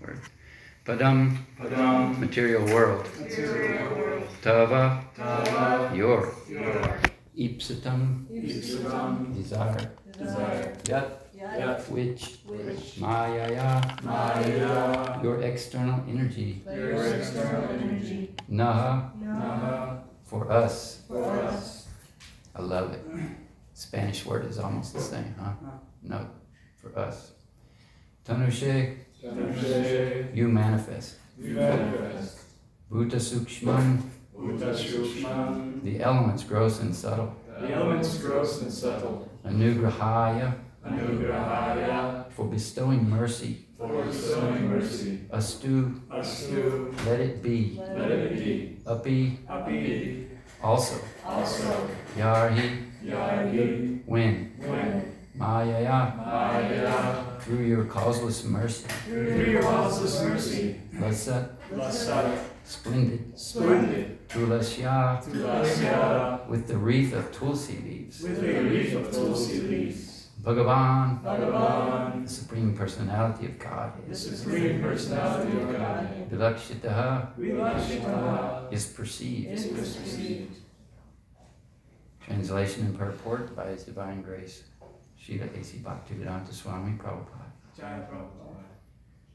word. Padam, Padam, material world. material world. Tava, Tava, your. your. Ipsitam, Ipsitam, desire. desire. Yat, Yat, which. which. Maya, Maya, your external energy. your external energy. Naha, Naha, for us. for us. I love it. Spanish word is almost the same, huh? No, for us. Tanushe, you manifest. you manifest. Bhuta Sukshman, Uta Shukshman, the elements gross and subtle. the elements gross and subtle. Anugrahaya, Anugrahaya, for bestowing mercy. for bestowing mercy. Astu, Astu, let it be. let it be. Api, Api, also. also. Yarhi, Yagi, when. when. Mayaya, Maya, through your causeless mercy. through your causeless mercy. Lasat, Lasat, splendid. splendid. Tulasya, Tulasya, with the wreath of tulsi leaves. with the wreath of tulsi leaves. Bhagavan, Bhagavan, the Supreme Personality of Godhead. the Supreme Personality of God. Vilakshitaha Vilakshita is perceived. is perceived. Translation and purport by His Divine Grace, Srila A.C. Bhaktivedanta Swami Prabhupada.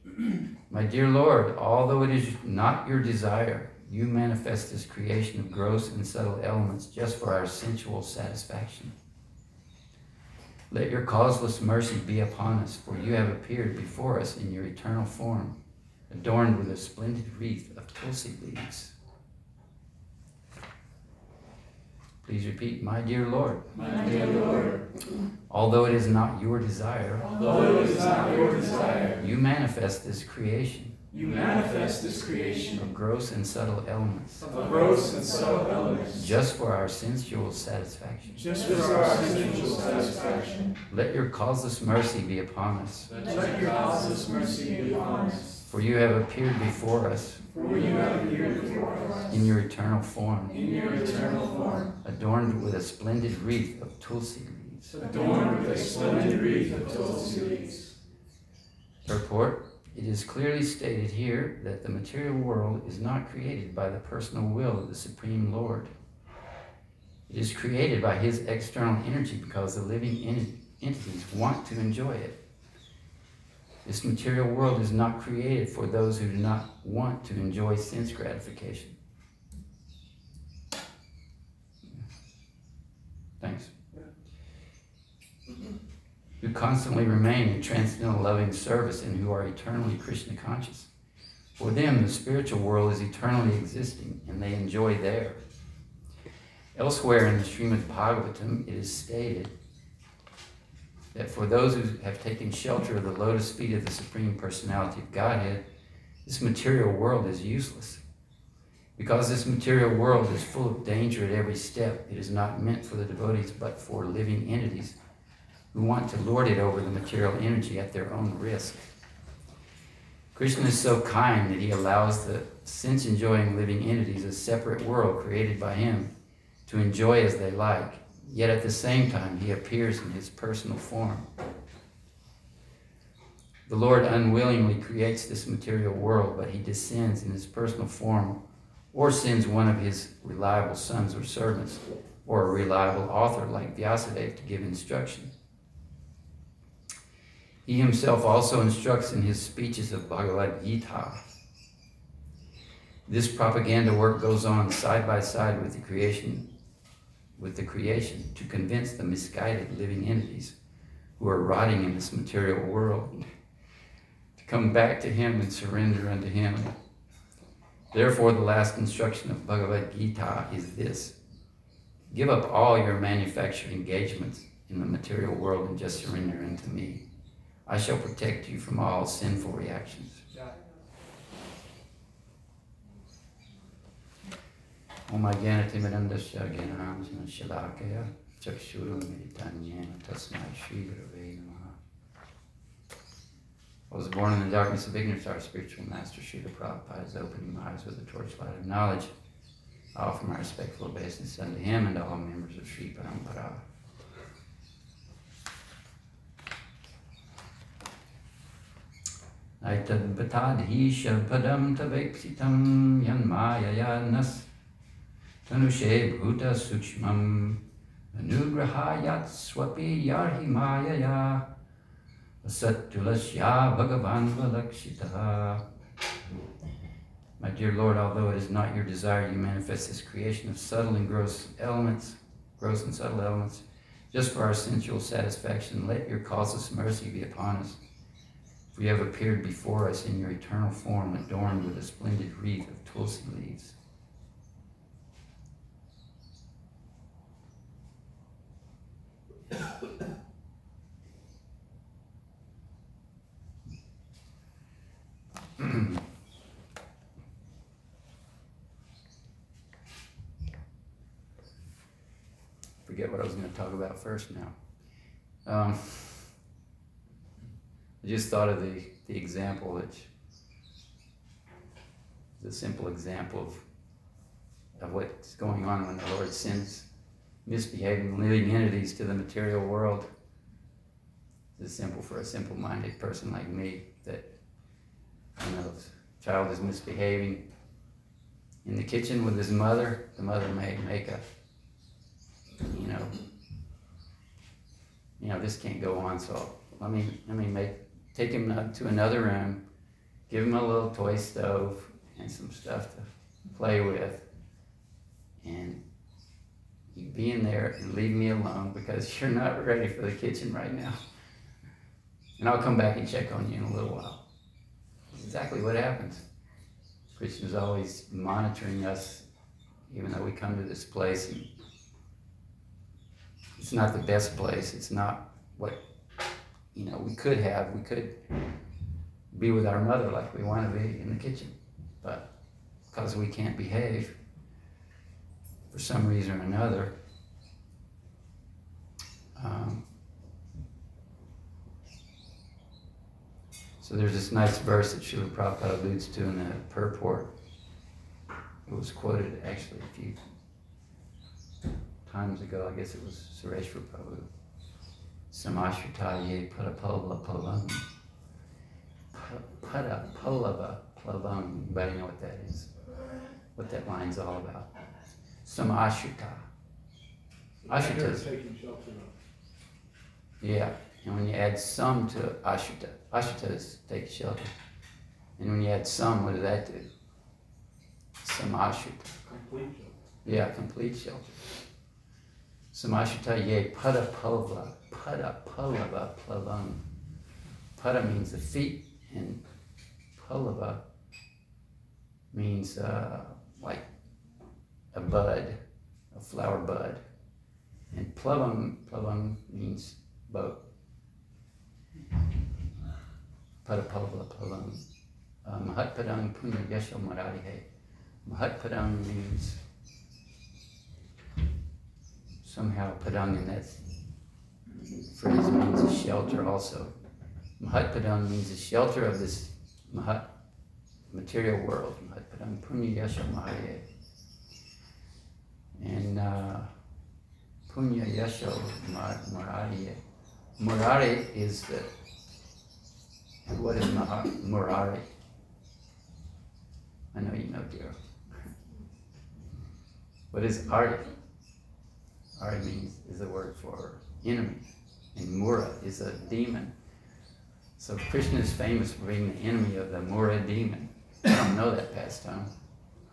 My dear Lord, although it is not your desire, you manifest this creation of gross and subtle elements just for our sensual satisfaction. Let your causeless mercy be upon us, for you have appeared before us in your eternal form, adorned with a splendid wreath of tulsi leaves. Please repeat, My dear Lord, My dear Lord, although it is not your desire, although it is not your desire, you manifest this creation you manifest this creation of gross and subtle elements of gross and subtle elements just for our sensual satisfaction. just for our sensual satisfaction. Let your causeless mercy be upon us, Let your causeless mercy be upon us. For you have appeared before us For you have appeared before us in your eternal form, in your eternal form, adorned with a splendid wreath of tulsi leaves. adorned with a splendid wreath of tulsi leaves. Purport It is clearly stated here that the material world is not created by the personal will of the Supreme Lord. It is created by His external energy because the living entities want to enjoy it. This material world is not created for those who do not want to enjoy sense gratification. Thanks. Who constantly remain in transcendental loving service and who are eternally Krishna conscious. For them, the spiritual world is eternally existing and they enjoy there. Elsewhere in the Srimad Bhagavatam, it is stated that for those who have taken shelter of the lotus feet of the Supreme Personality of Godhead, this material world is useless. Because this material world is full of danger at every step, it is not meant for the devotees but for living entities who want to lord it over the material energy at their own risk. Krishna is so kind that he allows the sense enjoying living entities a separate world created by him to enjoy as they like, yet at the same time he appears in his personal form. The Lord unwillingly creates this material world, but he descends in his personal form or sends one of his reliable sons or servants or a reliable author like Vyasadeva to give instruction. He himself also instructs in his speeches of Bhagavad Gita. This propaganda work goes on side by side with the creation with the creation to convince the misguided living entities who are rotting in this material world to come back to him and surrender unto him. Therefore, the last instruction of Bhagavad Gita is this Give up all your manufactured engagements in the material world and just surrender unto me. I shall protect you from all sinful reactions. Agyanatimirandasya Gyananjana Shalakaya Chakshuru Meditanyena Tasmai Shri I was born in the darkness of ignorance. Our spiritual master, Srila Prabhupada, is opening my eyes with the torchlight of knowledge. I offer my respectful obeisance unto him and to all members of Sri Parampara. Shabpadam taveksitam yanmayaya nas tanushe bhuta sukshmam anugrahayat swapi yarhi mayaya Sattulasya Bhagavan Valakshita. My dear Lord, although it is not your desire you manifest this creation of subtle and gross elements, gross and subtle elements, just for our sensual satisfaction, let your causeless mercy be upon us. For you have appeared before us in your eternal form, adorned with a splendid wreath of tulsi leaves. Forget what I was going to talk about first now. Um, I just thought of the, the example that the simple example of, of what's going on when the Lord sends misbehaving living entities to the material world. It's simple for a simple minded person like me that you know, child is misbehaving in the kitchen with his mother, the mother make a you know you know this can't go on so let me let me make take him up to another room give him a little toy stove and some stuff to play with and you be in there and leave me alone because you're not ready for the kitchen right now and i'll come back and check on you in a little while That's exactly what happens Krishna's always monitoring us even though we come to this place and it's not the best place. It's not what you know we could have. We could be with our mother like we want to be in the kitchen, but because we can't behave for some reason or another. Um, so there's this nice verse that Srila Prabhupada alludes to in the purport. It was quoted actually a few times ago, I guess it was Sureshwar Prabhu. Samashvataye Padapala Palam. Padapalava Plavam. Anybody know what that is? What that line's all about? Ashita is, Taking shelter yeah. And when you add some to Ashita, Ashita is take shelter. And when you add some, what does that do? Samashvata. Complete shelter. Yeah, complete shelter. Some Samashita ye pada palva, pada palava plavam. Pada means the feet, and palava means uh, like a bud, a flower bud. And plavam, plavam means boat. Pada palva plavam. Uh, Mahatpadang punya yasho mararihe. Mahatpadang means somehow Padang in that phrase means a shelter also. Mahat Padang means a shelter of this Mahat material world. Mahat Padang Punya Yasha Mahaye. And uh, Punya Yasha Murari. Murari is the. What is Murari? I know you know, dear. What is Ari? Ari means is a word for enemy, and Mura is a demon. So Krishna is famous for being the enemy of the Mura demon. I don't know that pastime.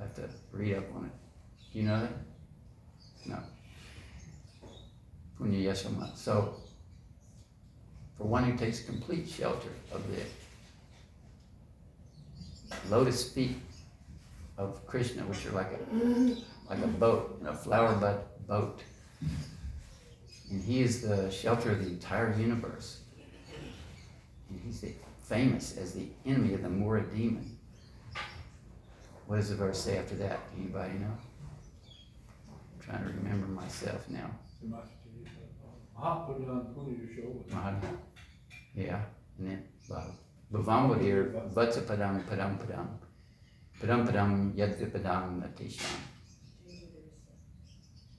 I have to read up on it. Do you know that? No. Punya Yasoma. So, for one who takes complete shelter of the lotus feet of Krishna, which are like a like a boat, a flower bud boat. And he is the shelter of the entire universe. And he's famous as the enemy of the Mura demon. What does the verse say after that? Anybody know? I'm trying to remember myself now. Mahapadam Punya show. Mahana. Yeah. And then Bhavamvadir Vatsapadam Padam Padam. Padam Padam Yadvipadam Natisham.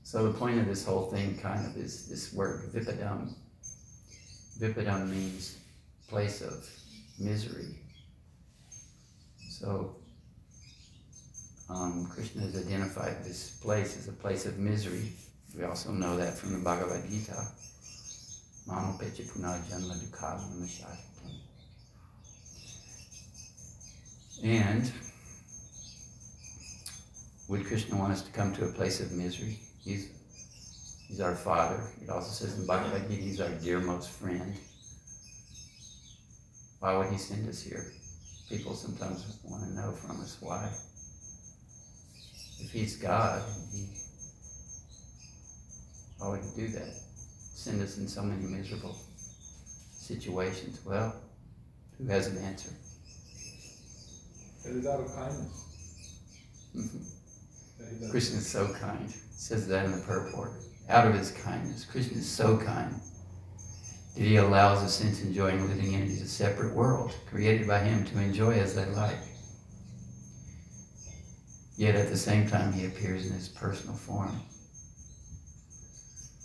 So the point of this whole thing kind of is this word vipadam. Vipadam means place of misery. So, um, Krishna has identified this place as a place of misery. We also know that from the Bhagavad Gita. Punarjanma dukhavam namashashitam. And would Krishna want us to come to a place of misery? He's, he's our Father. It also says in Bhagavad Gita, He's our dearmost friend. Why would He send us here? People sometimes want to know from us why. If He's God, he, why would He do that? Send us in so many miserable situations. Well, who has an answer? It is out of kindness. Mhm. does Krishna is so kind. It says that in the purport. Out of his kindness. Krishna is so kind that he allows us into enjoying living entities a separate world created by him to enjoy as they like. Yet at the same time, he appears in his personal form.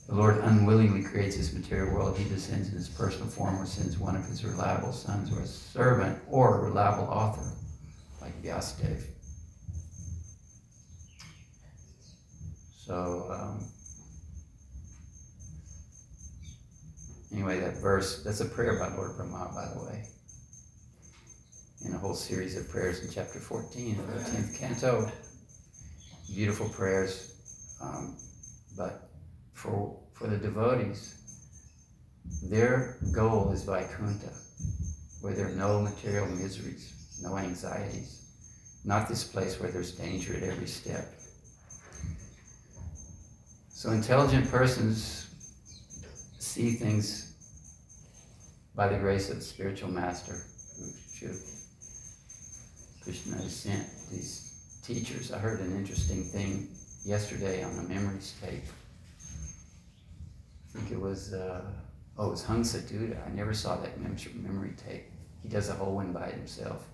The Lord unwillingly creates this material world. He descends in his personal form or sends one of his reliable sons or a servant or a reliable author, like Vyasadeva. So, um, anyway, that verse, that's a prayer by Lord Brahma, by the way. In a whole series of prayers in chapter 14 of the 10th canto. Beautiful prayers. Um, but for, for the devotees, their goal is Vaikuntha, where there are no material miseries, no anxieties, not this place where there's danger at every step. So intelligent persons see things by the grace of the spiritual master who should Krishna sent these teachers. I heard an interesting thing yesterday on the memories tape. I think it was uh, oh it was Hangsaduta. I never saw that mem- memory tape. He does a whole one by himself.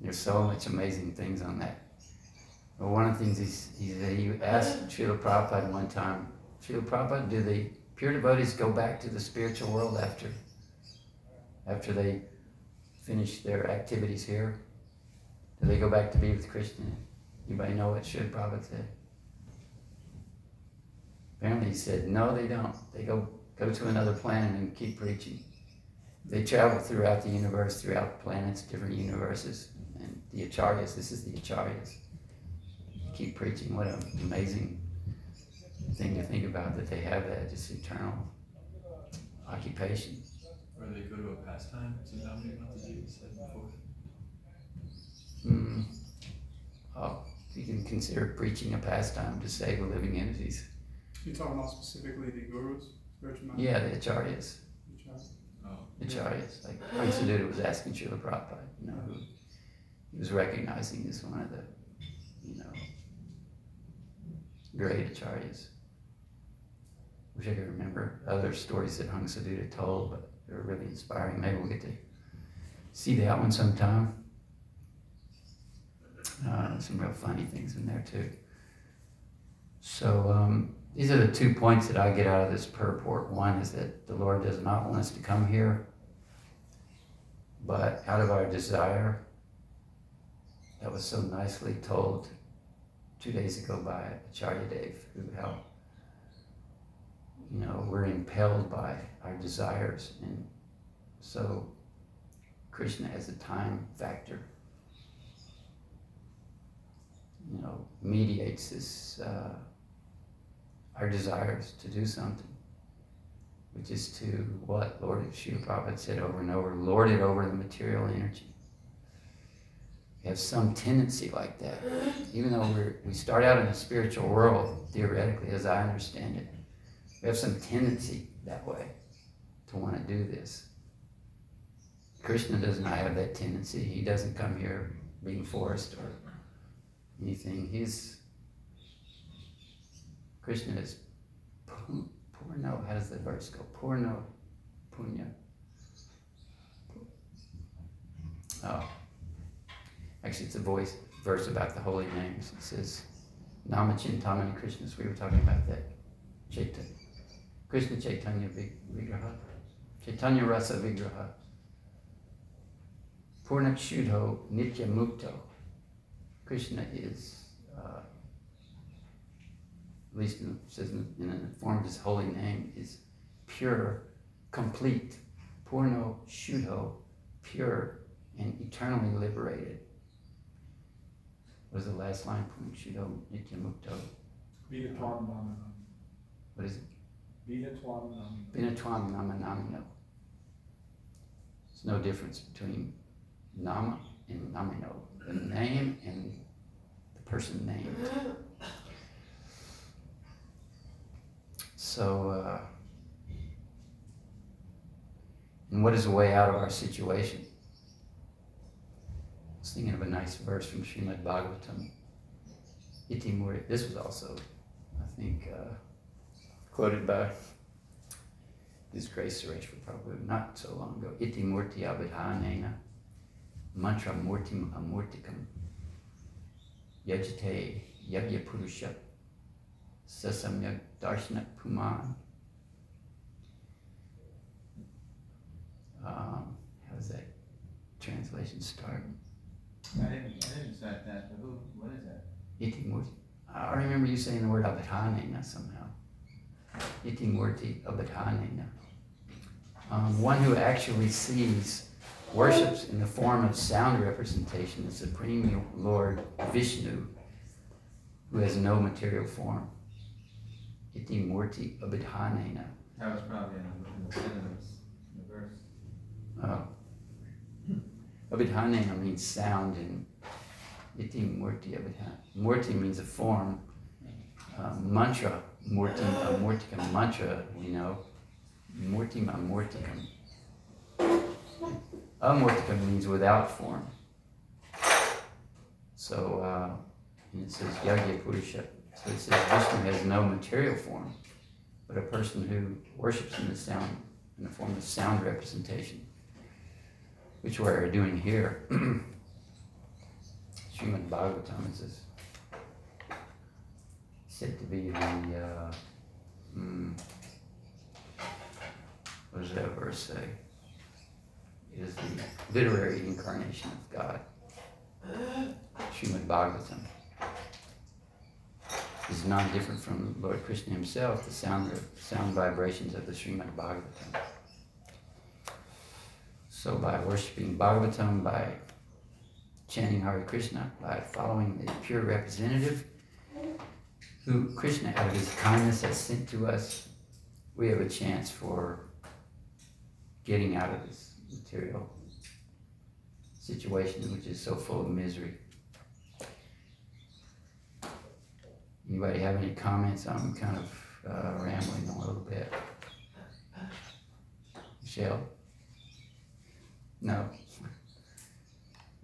There's so much amazing things on that. Well, one of the things he, he asked Srila Prabhupada one time, Srila Prabhupada, do the pure devotees go back to the spiritual world after after they finish their activities here? Do they go back to be with Krishna? Anybody know what Srila Prabhupada said? Apparently he said, no, they don't. They go, go to another planet and keep preaching. They travel throughout the universe, throughout planets, different universes. And the Acharyas, this is the Acharyas keep preaching. What an amazing thing to think about that they have that just eternal occupation. Or they go to a pastime, Tsunami Mataji said before. Mm. Oh, you can consider preaching a pastime to save the living entities. You're talking about specifically the gurus, spiritual? Yeah, the acharyas. the tribe? Oh. Acharyas. Like Hangsaduta was asking Srila Prabhupada, you know, who he was recognizing as one of the, you know, great acharyas. Wish I could remember other stories that Hung Hangsaduta told, but they're really inspiring. Maybe we'll get to see that one sometime. Uh, some real funny things in there too. So um, these are the two points that I get out of this purport. One is that the Lord does not want us to come here, but out of our desire, that was so nicely told two days ago by Acharya Dev, who how you know we're impelled by our desires, and so Krishna as a time factor, you know, mediates this uh, our desires to do something, which is to what Lord Srila Prabhupada said over and over, lord it over the material energy. We have some tendency like that, even though we're, we start out in the spiritual world theoretically, as I understand it. We have some tendency that way to want to do this. Krishna does not have that tendency. He doesn't come here being forced or anything. He's Krishna is purno. How does the verse go? Purno, punya. Oh, actually, it's a voice verse about the holy names. It says, Namachintamani Krishnas. We were talking about that. Chaitanya. Krishna Chaitanya Vig- Vigraha. Chaitanya Rasa Vigraha. Purna Shudho Nitya Mukto. Krishna is, uh, at least in, says in, in the form of his holy name, is pure, complete. Purno Shudho, pure and eternally liberated. What is the last line? Purna Shudho Nitya Mukto. Vidatwanam. What is it? Vidatwanam. Binatwam Nama Namino. There's no difference between Nama and Namino. The name and the person named. So, uh, and what is the way out of our situation? I was thinking of a nice verse from Srimad Bhagavatam. Iti Muri. This was also, I think, uh, quoted by his Grace Suresh probably not so long ago. Iti murti abhidhanena mantra murtim amurtikam yajate yagya purusha sasamyak darshana puman. Um, how does that translation start? I didn't, I didn't cite that, but who, what is that? Iti murti. I remember you saying the word abhidhanena somehow. Iti murti abhidhanena. Um, one who actually sees, worships in the form of sound representation, the Supreme Lord Vishnu, who has no material form. Iti murti abhidhanena. That was probably in the, in the synonyms, in the verse. Oh. Abhidhanena means sound and iti murti abhidhanena. Murti means a form. Uh, mantra, murti, uh, murtikam, mantra, we know. Murtim amurtikam. Amurtikam means without form. So, uh, it says Yagya Purusha. So it says Vishnu has no material form, but a person who worships in the sound, in the form of sound representation, which we're doing here. Srimad Bhagavatam is this, said to be the, uh, mm, what does that verse say? Is the literary incarnation of God. Srimad Bhagavatam is not different from Lord Krishna himself, the sound, sound vibrations of the Srimad Bhagavatam. So by worshiping Bhagavatam, by chanting Hare Krishna, by following the pure representative who Krishna out of his kindness has sent to us, we have a chance for getting out of this material situation which is so full of misery. Anybody have any comments? I'm kind of uh, rambling a little bit. Michelle? No.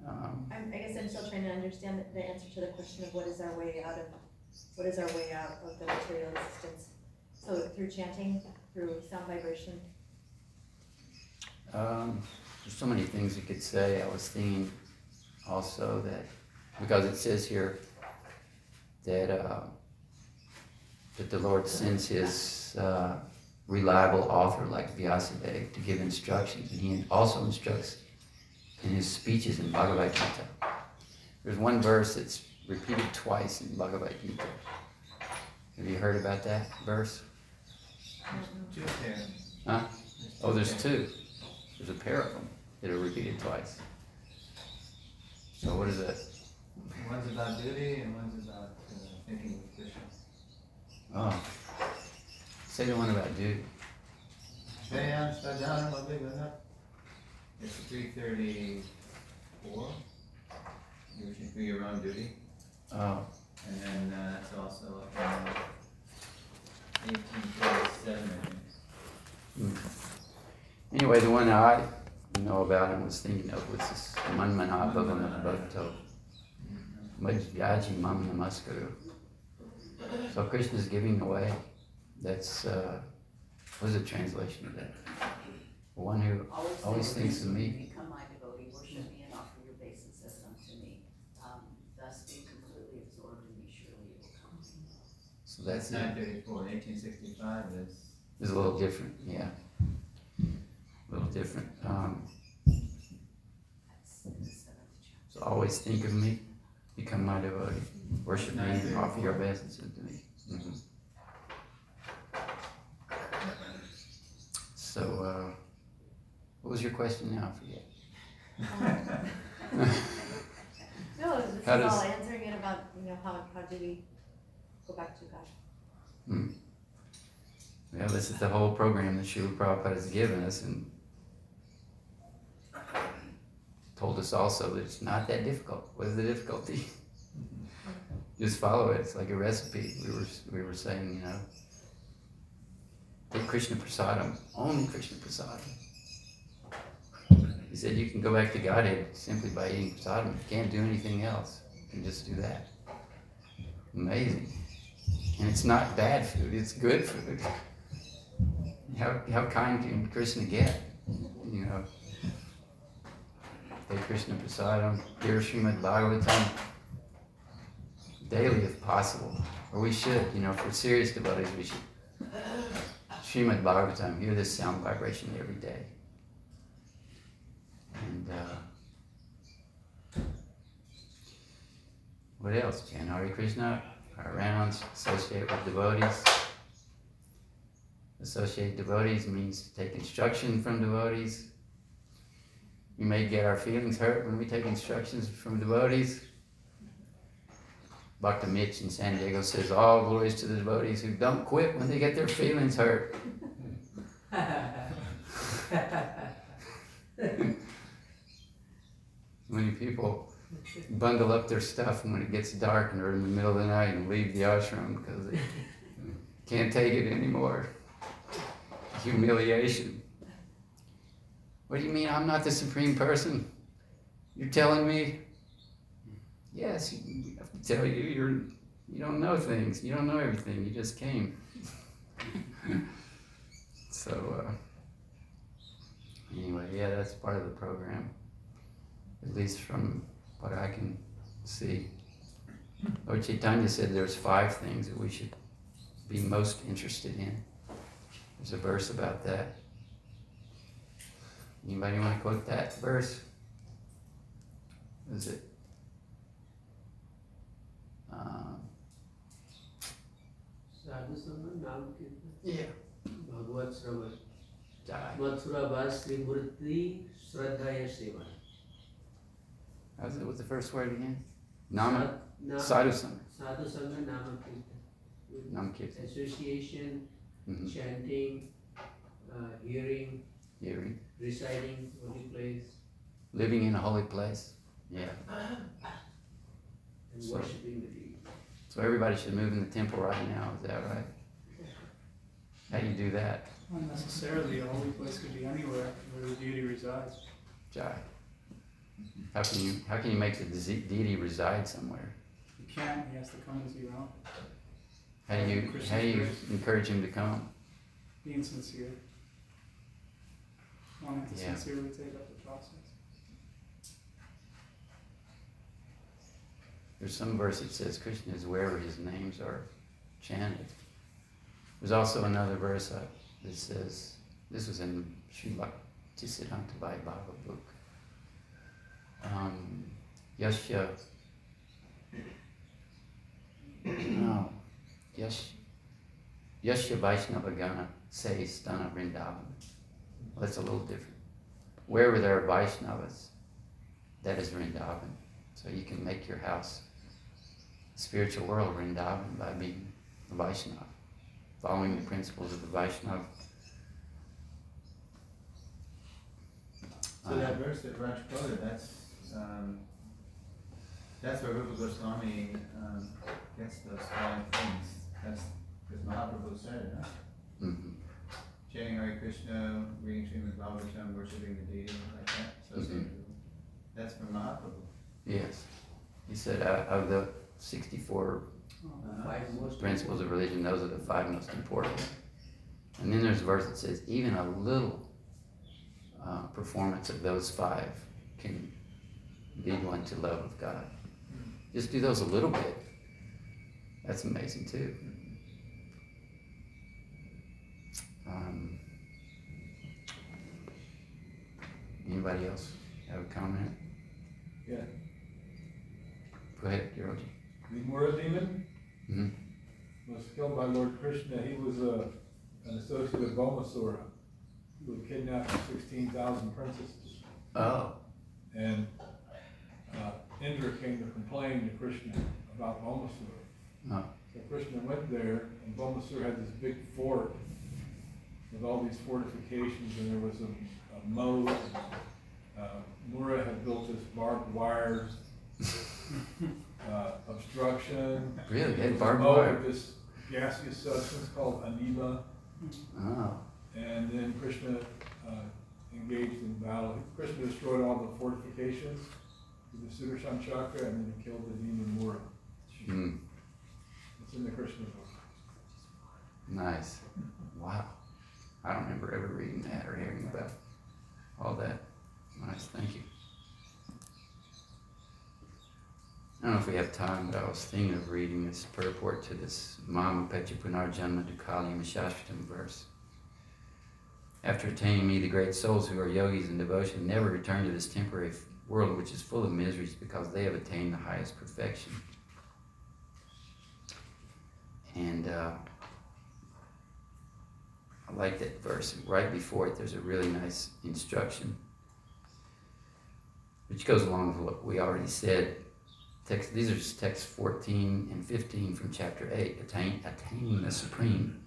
Um, I guess I'm still trying to understand the, the answer to the question of what is our way out of, what is our way out of the material existence? So through chanting, through sound vibration, Um, there's so many things you could say. I was thinking also that because it says here that uh, that the Lord sends His uh, reliable author like Vyasadeva to give instructions, and He also instructs in His speeches in Bhagavad Gita. There's one verse that's repeated twice in Bhagavad Gita. Have you heard about that verse? Huh? Oh, there's two. There's a pair of them that are repeated twice. So what is it? One's about duty and one's about uh, thinking with Krishna. Oh, say the one about dude. Shreyan Svajanam Abhigana. It's three thirty-four. You should do your own duty. Oh, And then uh, that's also up in eighteen forty-seven, I think. hmm. Anyway, the one I know about and was thinking of was this Manmana Bhavana Bhakto. Majvyaji Mam Namaskaru. So Krishna's giving away. That's, uh, what is the translation of that? One who always thinks of me. Become my devotee, worship me and offer your obeisances unto me. Um, thus be completely absorbed in me, surely you will come. So that's it. 1865 is, It's a little different, yeah. A little different. Um, so always think of me, become my devotee, worship me, and offer your obeisances to me. Mhm. So, uh, what was your question now? I forget. No, this is How all answering it about, you know, how, how do we go back to God? Yeah, this is the whole program that Srila Prabhupada has given us and told us also that it's not that difficult. What is the difficulty? Just follow it. It's like a recipe. We were we were saying, you know, take Krishna Prasadam, only Krishna Prasadam. He said you can go back to Godhead simply by eating prasadam. You can't do anything else. You can just do that. Amazing. And it's not bad food, it's good food. How, how kind can Krishna get? You know, Hey Krishna Prasadam, dear Srimad Bhagavatam, daily if possible. Or we should, you know, for serious devotees, we should. Srimad Bhagavatam, hear this sound vibration every day. And, uh, what else? Chant Hare Krishna, our rounds, associate with devotees. Associate devotees means take instruction from devotees. We may get our feelings hurt when we take instructions from devotees. Dr. Mitch in San Diego says, All glories to the devotees who don't quit when they get their feelings hurt. Many people bundle up their stuff when it gets dark and they're in the middle of the night and leave the ashram because they can't take it anymore. Humiliation. What do you mean I'm not the supreme person? You're telling me? Yes, you have to tell you you're you don't know things. You don't know everything. You just came. so uh, anyway, yeah, that's part of the program. At least from what I can see. Lord Chaitanya said there's five things that we should be most interested in. There's a verse about that. Anybody want to quote that verse? Is it? Um, साधु संग नाम कीर्तन yeah. भगवत श्रवण Die. Mathura वास श्री मूर्ति श्रद्धा या सेवा How's it? What's the first word again? Nama. साध- ना- Sadhu Sangha. साधु संग नाम कीर्तन Nam Kirtan. association Mhm. chanting uh, hearing Hearing. reciting holy place Living in a holy place. Yeah. and So- worshiping the deity So everybody should move in the temple right now. Is that right? How do you do that? Not necessarily, a holy place could be anywhere where the deity resides. Jai. How can you how can you make the dese- deity reside somewhere? You can't, he has to come into your own, How do you how do you encourage him to come? being sincere. Wanting to Yeah. sincerely take up the process. There's some verse that says Krishna is wherever his names are chanted. There's also another verse uh, that says, this was in Sri Bhaktisiddhanta Vaibhava book. Um, Yasya, no, Yash, Yasya Vaishnava Gana say Stana Vrindavan. Well, that's a little different. Wherever there are Vaishnavas, that is Vrindavan. So you can make your house spiritual world Vrindavan by being a Vaishnava, following the principles of the Vaishnava. So that verse that Raj quoted, that's, um, that's where Rupa Goswami, um, gets those five things. That's, because Mahaprabhu said it, huh? Mhm. Chanting Hare Krishna, reading Srimad Bhagavatam, worshiping the deity, like that, so Mhm. that's from Mahaprabhu. Yes. He said uh, of the 64 uh, five principles of religion, those are the five most important. And then there's a verse that says even a little uh, performance of those five can lead one to love of God. Just do those a little bit. That's amazing too. Um, anybody else have a comment? Yeah. Go ahead, Giroji. The Mura demon Mhm. was killed by Lord Krishna. He was a, an associate of Bhaumasura, who kidnapped sixteen thousand princesses. Oh, And, uh, Indra came to complain to Krishna about Bhaumasura. Oh. So Krishna went there, and Bhaumasura had this big fort with all these fortifications, and there was a, a moat. Uh, Mura had built this barbed wire, uh, obstruction. really? They had was a barbed moat wire? with This gaseous substance called aniba, Oh, and then Krishna, uh, engaged in battle. Krishna destroyed all the fortifications with the Sudarshan chakra, and then he killed the demon Mura. hmm, It's in the Krishna book. nice. Wow. I don't remember ever reading that or hearing about all that. Nice, thank you. I don't know if we have time, but I was thinking of reading this purport to this Mama Pecha Punarjanma Dukali Mashashvatam verse. After attaining me, the great souls who are yogis in devotion never return to this temporary world which is full of miseries because they have attained the highest perfection. And uh, like that verse. Right before it, there's a really nice instruction, which goes along with what we already said. Text, these are just texts 14 and 15 from chapter 8, attain, attaining the supreme.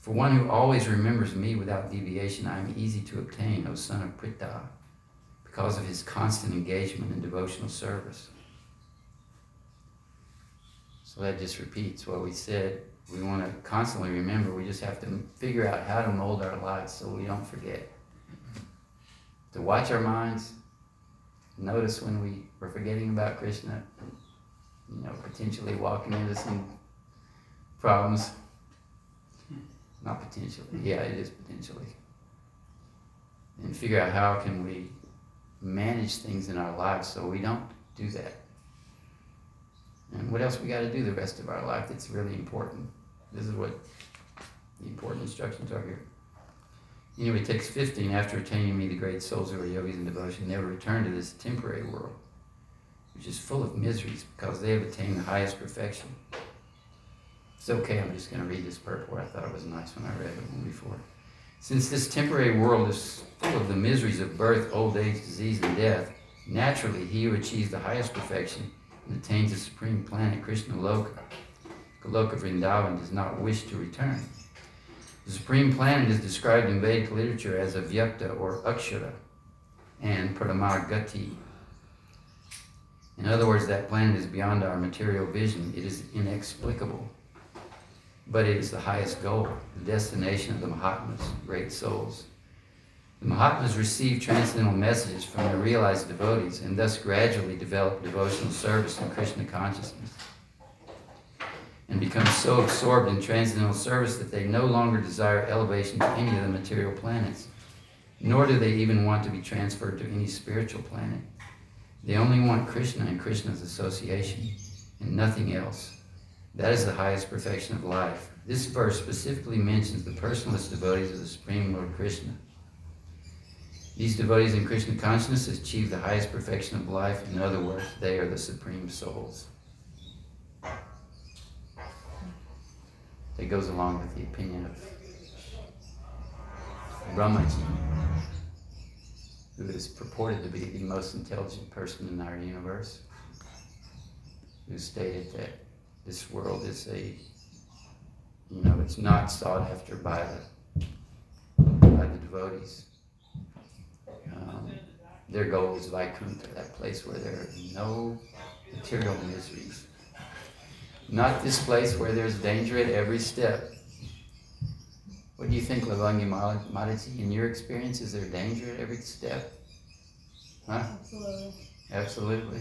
For one who always remembers me without deviation, I am easy to obtain, O son of Pritha, because of his constant engagement in devotional service. So that just repeats what we said. We want to constantly remember, we just have to figure out how to mold our lives so we don't forget. To watch our minds, notice when we are forgetting about Krishna, you know, potentially walking into some problems. Not potentially, yeah, it is potentially. And figure out how can we manage things in our lives so we don't do that. And what else we got to do the rest of our life that's really important. This is what the important instructions are here. Anyway, text 15, after attaining me, the great souls who are yogis in devotion never return to this temporary world, which is full of miseries because they have attained the highest perfection. It's okay, I'm just going to read this purport. I thought it was nice when I read it before. Since this temporary world is full of the miseries of birth, old age, disease, and death, naturally he who achieves the highest perfection and attains the supreme planet, Krishna Loka, Goloka Vrindavan, does not wish to return. The supreme planet is described in Vedic literature as a Avyakta or Akshara and Paramagati. In other words, that planet is beyond our material vision. It is inexplicable. But it is the highest goal, the destination of the Mahatmas, great souls. The Mahatmas receive transcendental messages from their realized devotees and thus gradually develop devotional service and Krishna consciousness and become so absorbed in transcendental service that they no longer desire elevation to any of the material planets, nor do they even want to be transferred to any spiritual planet. They only want Krishna and Krishna's association and nothing else. That is the highest perfection of life. This verse specifically mentions the personalist devotees of the Supreme Lord Krishna. These devotees in Krishna consciousness achieve the highest perfection of life. In other words, they are the supreme souls. That goes along with the opinion of Brahmaji, who is purported to be the most intelligent person in our universe, who stated that this world is a, you know, it's not sought after by the, by the devotees. Um, their goal is Vaikuntha, that place where there are no material miseries. Not this place where there's danger at every step. What do you think, Lavangi Mataji? In your experience, is there danger at every step? Huh? Absolutely. Absolutely.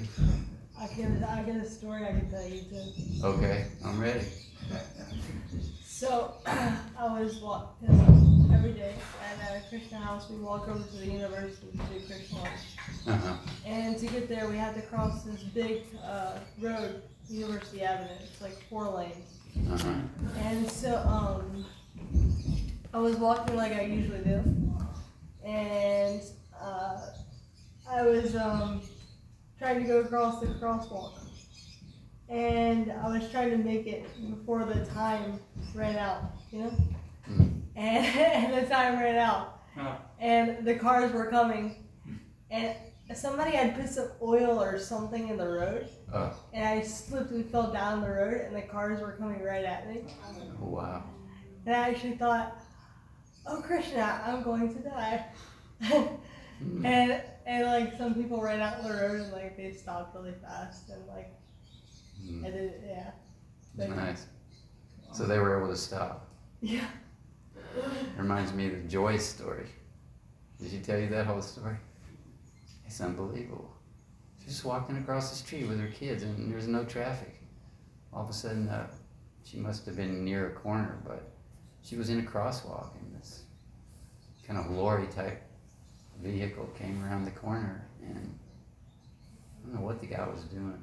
I can I get a story I can tell you too. Okay, I'm ready. So I was walk every day at uh, Krishna House. We walk over to the university to do Krishna Uh-huh. and to get there we had to cross this big uh, road, University Avenue. It's like four lanes, Uh-huh. and so um, I was walking like I usually do, and uh, I was um, trying to go across the crosswalk. and I was trying to make it before the time ran out, you know? Mm. And, and the time ran out. Oh. And the cars were coming. And somebody had put some oil or something in the road. Oh. And I slipped and fell down the road, and the cars were coming right at me. Oh, wow. And I actually thought, oh, Krishna, I'm going to die. Mm. and and like some people ran out the road and like they stopped really fast and like Mm. yeah Like- Nice. So they were able to stop. yeah Reminds me of the Joy story. Did she tell you that whole story? It's unbelievable. She's just walking across the street with her kids and there's no traffic. All of a sudden, uh, she must have been near a corner, but she was in a crosswalk and this kind of lorry type vehicle came around the corner and I don't know what the guy was doing.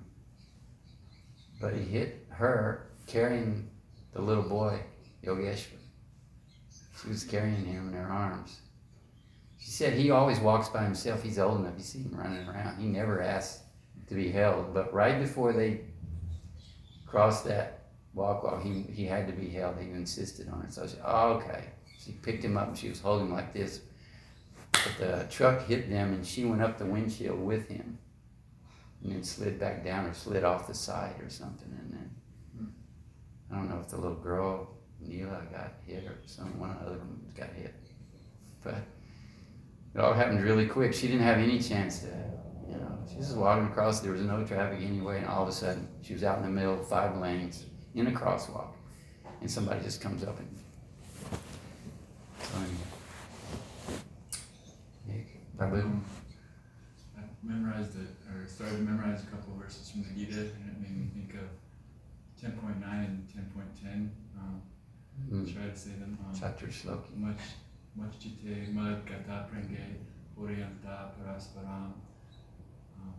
But he hit her carrying the little boy, Yogeshwar. She was carrying him in her arms. She said he always walks by himself. He's old enough. You see him running around. He never asks to be held. But right before they crossed that walkway, he, he had to be held. He insisted on it. So she, oh, okay. She picked him up and she was holding him like this. But the truck hit them and she went up the windshield with him. And then slid back down or slid off the side or something. And then I don't know if the little girl Neela got hit or some one of the other ones got hit. But it all happened really quick. She didn't have any chance to, you know, she was just walking across. There was no traffic anyway, and all of a sudden she was out in the middle of five lanes in a crosswalk, and somebody just comes up and. So anyway. Nick, Babu. I memorized it, or started to memorize a couple of verses from the Gita, and it made me think of ten point nine and ten point ten. Um, Mm. try to say them. Um, Chapter Shloki. much much chite mad gata prenge orienta parasparam um,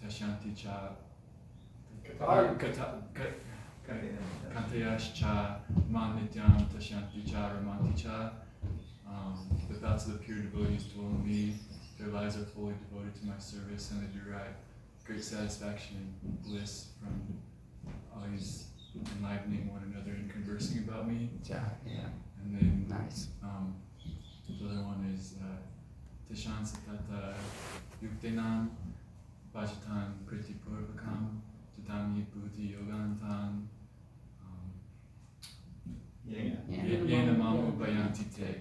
tashanti cha Qatar. kata kantayash cha manityam tashanti cha ramanti cha um, the thoughts of the pure devotees dwell in me their lives are fully devoted to my service and they derive great satisfaction and bliss from always enlivening one another and conversing about me Ja, yeah, and then nice. um, the other one is uh, Tishan Satata Yuktenam Bhajatan Priti Purvakam Tadami Bhuti Yogantan um, Yeah. Yeah. Yena Mamu Bayanti Te.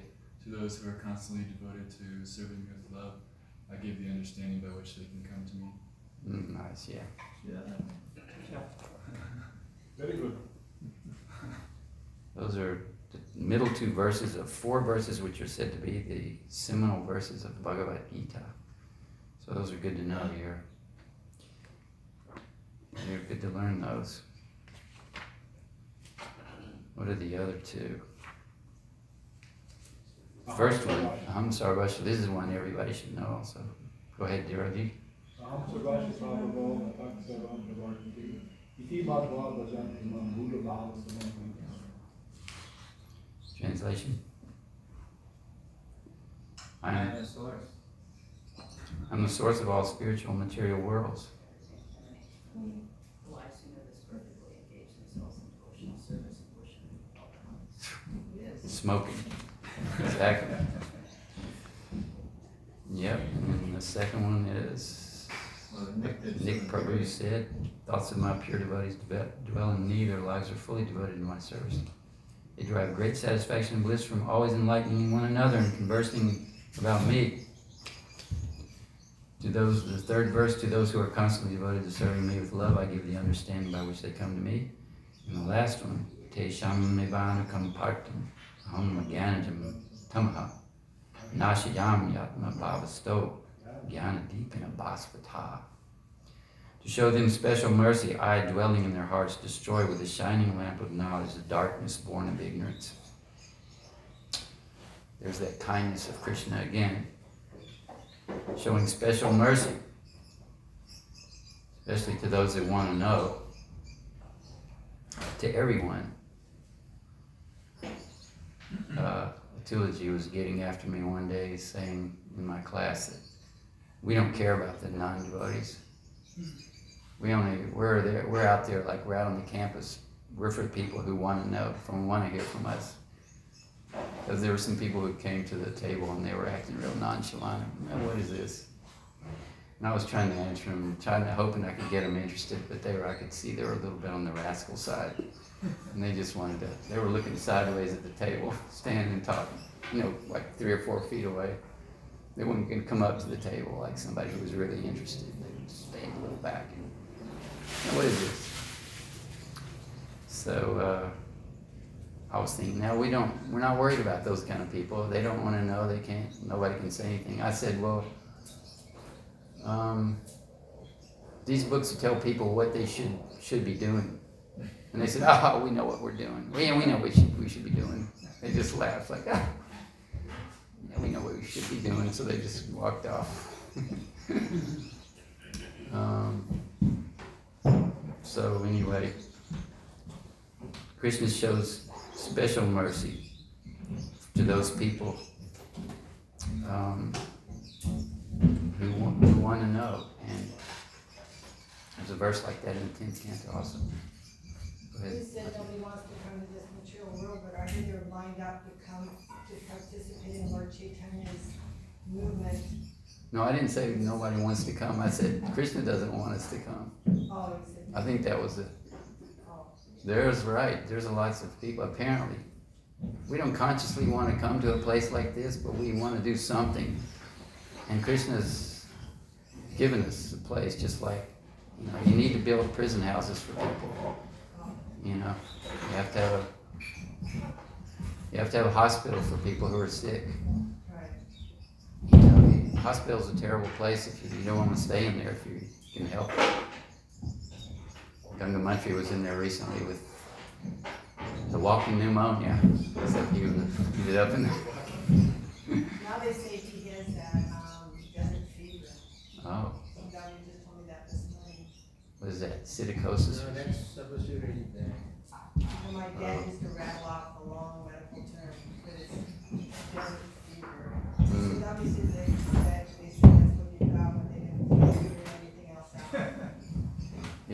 To those who are constantly devoted to serving me with love, I give the understanding by which they can come to me. Mm, nice, yeah. Yeah. Very good. Those are the middle two verses of four verses which are said to be the seminal verses of Bhagavad Gita. So those are good to know here. You're good to learn those. What are the other two? First one, Aham Sarvasha, this is one everybody should know also. Go ahead, Dhiraji. Aham sarvasya Translation. I I am, am the source. I'm the source of all spiritual and material worlds. The wise who know this perfectly engage themselves in devotional service and worship with all their hearts. Smoking. Exactly. Yep, and the second one is Well, Nick did Nick something Prabhu said, thoughts of my pure devotees dwell in me, their lives are fully devoted to my service. They derive great satisfaction and bliss from always enlightening one another and conversing about me. To those, the third verse, to those who are constantly devoted to serving me with love, I give the understanding by which they come to me. And the last one, Te sham nivanakam partam, aham jnanajam tamaha, nashayam yatma bhavasto, jnana deepina. Show them special mercy, I, dwelling in their hearts, destroy with the shining lamp of knowledge the darkness born of ignorance. There's that kindness of Krishna again, showing special mercy, especially to those that want to know, to everyone. Uh, was getting after me one day, saying in my class that we don't care about the non devotees. We only, we're there, we're out there, like, we're out on the campus. We're for people who want to know, from, want to hear from us. Because there were some people who came to the table and they were acting real nonchalant. "Man, What is this? And I was trying to answer them, trying to, hoping I could get them interested, but they were, I could see they were a little bit on the rascal side. And they just wanted to, they were looking sideways at the table, standing and talking, you know, like three or four feet away. They wouldn't come up to the table like somebody who was really interested. They would stand a little back and, what is this? So, uh, I was thinking, now we don't, we're not worried about those kind of people. They don't wanna know, they can't, nobody can say anything. I said, well, um, these books tell people what they should, should be doing. And they said, oh, we know what we're doing. We, we know what should, we should be doing. They just laughed like, ah, yeah, we know what we should be doing. So they just walked off. um, so anyway, Krishna shows special mercy to those people um, who, want, who want to know. And there's a verse like that in the 10th canto also. Said nobody wants to come to this material world, but are lined up to come to participate in Lord Chaitanya's movement? No, I didn't say nobody wants to come. I said Krishna doesn't want us to come. Oh, I think that was it. oh. There's right. There's a lots of people. Apparently, we don't consciously want to come to a place like this, but we want to do something. And Krishna's given us a place, just like you know, you need to build prison houses for people. You know, you have to have a you have to have a hospital for people who are sick. You know, hospital's a terrible place if you, you don't want to stay in there if you can help it. Gunga Mantri was in there recently with the walking pneumonia. Except he was ended up in there. Now they say he has that, um, desert fever. Oh, Somebody just told me that this morning. what is that? Psittacosis? No, that's supposed to read there. And my dad used to rattle off a long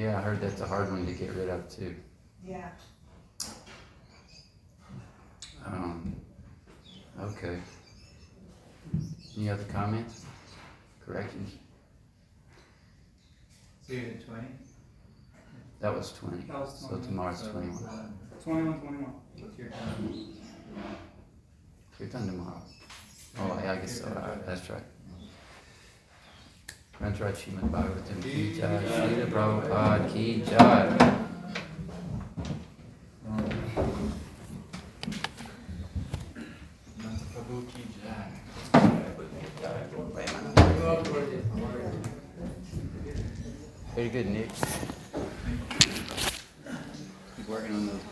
Yeah, I heard that's a hard one to get rid of too. Yeah. Um, okay. Any other comments? Corrections? So you're at twenty? That was twenty. That was So 20. tomorrow's So, twenty-one. uh, Twenty-one, twenty-one. What's your time? You're done tomorrow. Oh, yeah, I guess so. Uh, right. That's right, Srimad Bhagavatam ki jai, Srila Prabhupada ki jai. Ananta Prabhu ki jai. Go up for it. Very good, Nick. Keep working on those.